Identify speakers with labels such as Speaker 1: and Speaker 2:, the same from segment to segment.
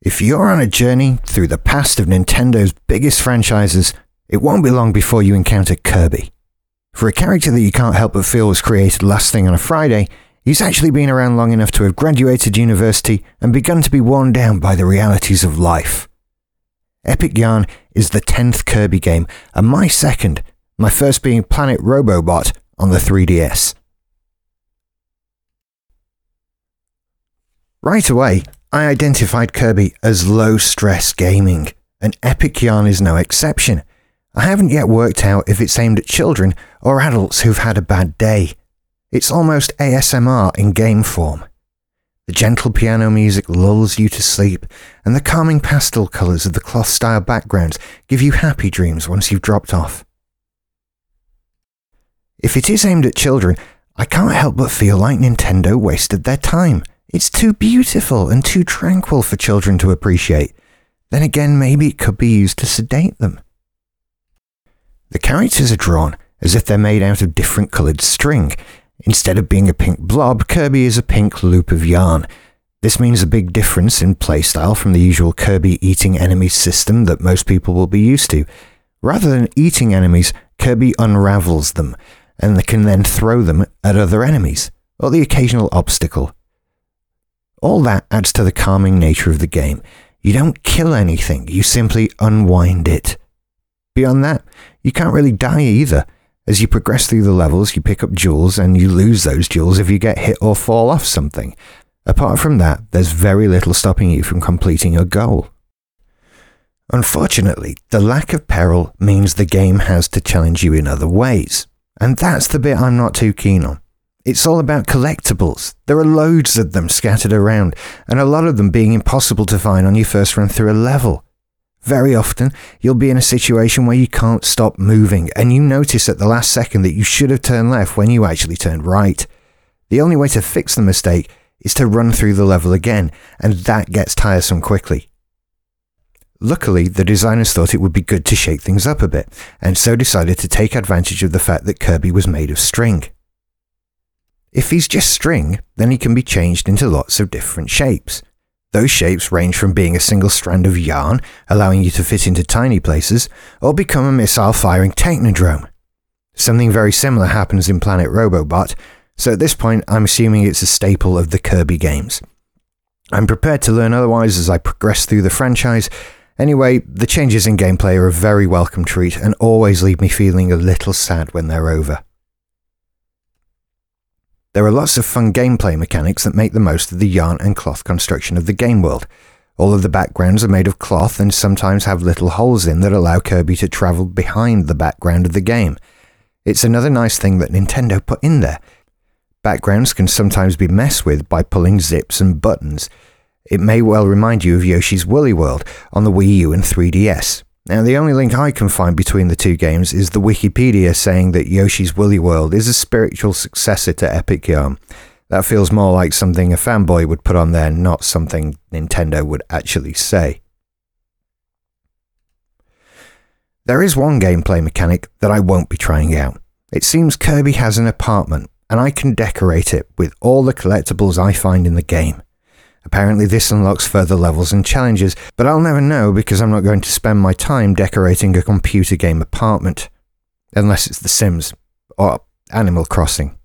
Speaker 1: If you're on a journey through the past of Nintendo's biggest franchises, it won't be long before you encounter Kirby. For a character that you can't help but feel was created last thing on a Friday, he's actually been around long enough to have graduated university and begun to be worn down by the realities of life. Epic Yarn is the 10th Kirby game, and my second, my first being Planet Robobot on the 3DS. Right away, I identified Kirby as low stress gaming, and Epic Yarn is no exception. I haven't yet worked out if it's aimed at children or adults who've had a bad day. It's almost ASMR in game form. The gentle piano music lulls you to sleep, and the calming pastel colours of the cloth style backgrounds give you happy dreams once you've dropped off. If it is aimed at children, I can't help but feel like Nintendo wasted their time. It's too beautiful and too tranquil for children to appreciate. Then again, maybe it could be used to sedate them. The characters are drawn as if they're made out of different coloured string. Instead of being a pink blob, Kirby is a pink loop of yarn. This means a big difference in playstyle from the usual Kirby eating enemies system that most people will be used to. Rather than eating enemies, Kirby unravels them, and can then throw them at other enemies, or the occasional obstacle. All that adds to the calming nature of the game. You don't kill anything, you simply unwind it. Beyond that, you can't really die either. As you progress through the levels, you pick up jewels and you lose those jewels if you get hit or fall off something. Apart from that, there's very little stopping you from completing your goal. Unfortunately, the lack of peril means the game has to challenge you in other ways. And that's the bit I'm not too keen on. It's all about collectibles. There are loads of them scattered around, and a lot of them being impossible to find on your first run through a level. Very often, you'll be in a situation where you can't stop moving, and you notice at the last second that you should have turned left when you actually turned right. The only way to fix the mistake is to run through the level again, and that gets tiresome quickly. Luckily, the designers thought it would be good to shake things up a bit, and so decided to take advantage of the fact that Kirby was made of string. If he's just string, then he can be changed into lots of different shapes. Those shapes range from being a single strand of yarn, allowing you to fit into tiny places, or become a missile firing technodrome. Something very similar happens in Planet Robobot, so at this point I'm assuming it's a staple of the Kirby games. I'm prepared to learn otherwise as I progress through the franchise. Anyway, the changes in gameplay are a very welcome treat and always leave me feeling a little sad when they're over. There are lots of fun gameplay mechanics that make the most of the yarn and cloth construction of the game world. All of the backgrounds are made of cloth and sometimes have little holes in that allow Kirby to travel behind the background of the game. It's another nice thing that Nintendo put in there. Backgrounds can sometimes be messed with by pulling zips and buttons. It may well remind you of Yoshi's Woolly World on the Wii U and 3DS. Now, the only link I can find between the two games is the Wikipedia saying that Yoshi's Woolly World is a spiritual successor to Epic Yarn. That feels more like something a fanboy would put on there, not something Nintendo would actually say. There is one gameplay mechanic that I won't be trying out. It seems Kirby has an apartment, and I can decorate it with all the collectibles I find in the game. Apparently, this unlocks further levels and challenges, but I'll never know because I'm not going to spend my time decorating a computer game apartment. Unless it's The Sims or Animal Crossing.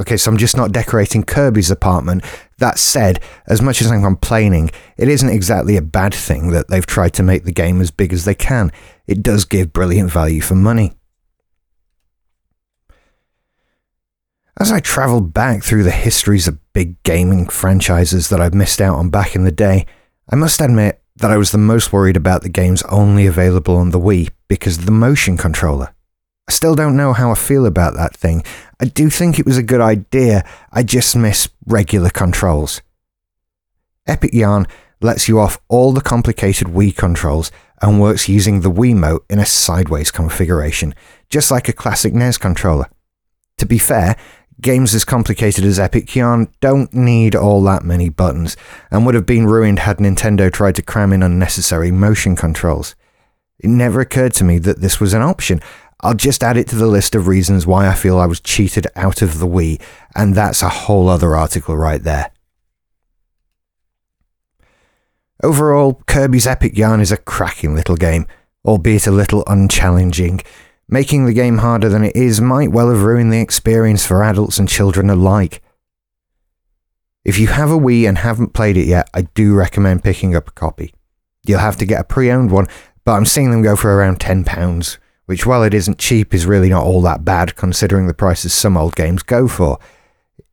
Speaker 1: Okay, so I'm just not decorating Kirby's apartment. That said, as much as I'm complaining, it isn't exactly a bad thing that they've tried to make the game as big as they can. It does give brilliant value for money. As I travelled back through the histories of big gaming franchises that I've missed out on back in the day, I must admit that I was the most worried about the games only available on the Wii because of the motion controller. I still don't know how I feel about that thing. I do think it was a good idea, I just miss regular controls. Epic Yarn lets you off all the complicated Wii controls and works using the Wiimote in a sideways configuration, just like a classic NES controller. To be fair, Games as complicated as Epic Yarn don't need all that many buttons, and would have been ruined had Nintendo tried to cram in unnecessary motion controls. It never occurred to me that this was an option. I'll just add it to the list of reasons why I feel I was cheated out of the Wii, and that's a whole other article right there. Overall, Kirby's Epic Yarn is a cracking little game, albeit a little unchallenging. Making the game harder than it is might well have ruined the experience for adults and children alike. If you have a Wii and haven't played it yet, I do recommend picking up a copy. You'll have to get a pre owned one, but I'm seeing them go for around £10, which, while it isn't cheap, is really not all that bad considering the prices some old games go for.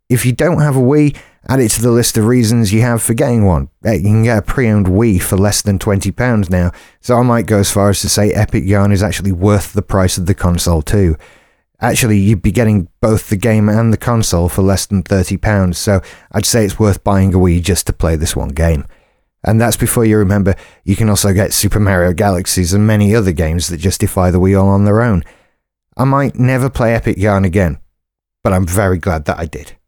Speaker 1: If you don't have a Wii, add it to the list of reasons you have for getting one. Eh, you can get a pre owned Wii for less than £20 now, so I might go as far as to say Epic Yarn is actually worth the price of the console too. Actually, you'd be getting both the game and the console for less than £30, so I'd say it's worth buying a Wii just to play this one game. And that's before you remember you can also get Super Mario Galaxies and many other games that justify the Wii all on their own. I might never play Epic Yarn again, but I'm very glad that I did.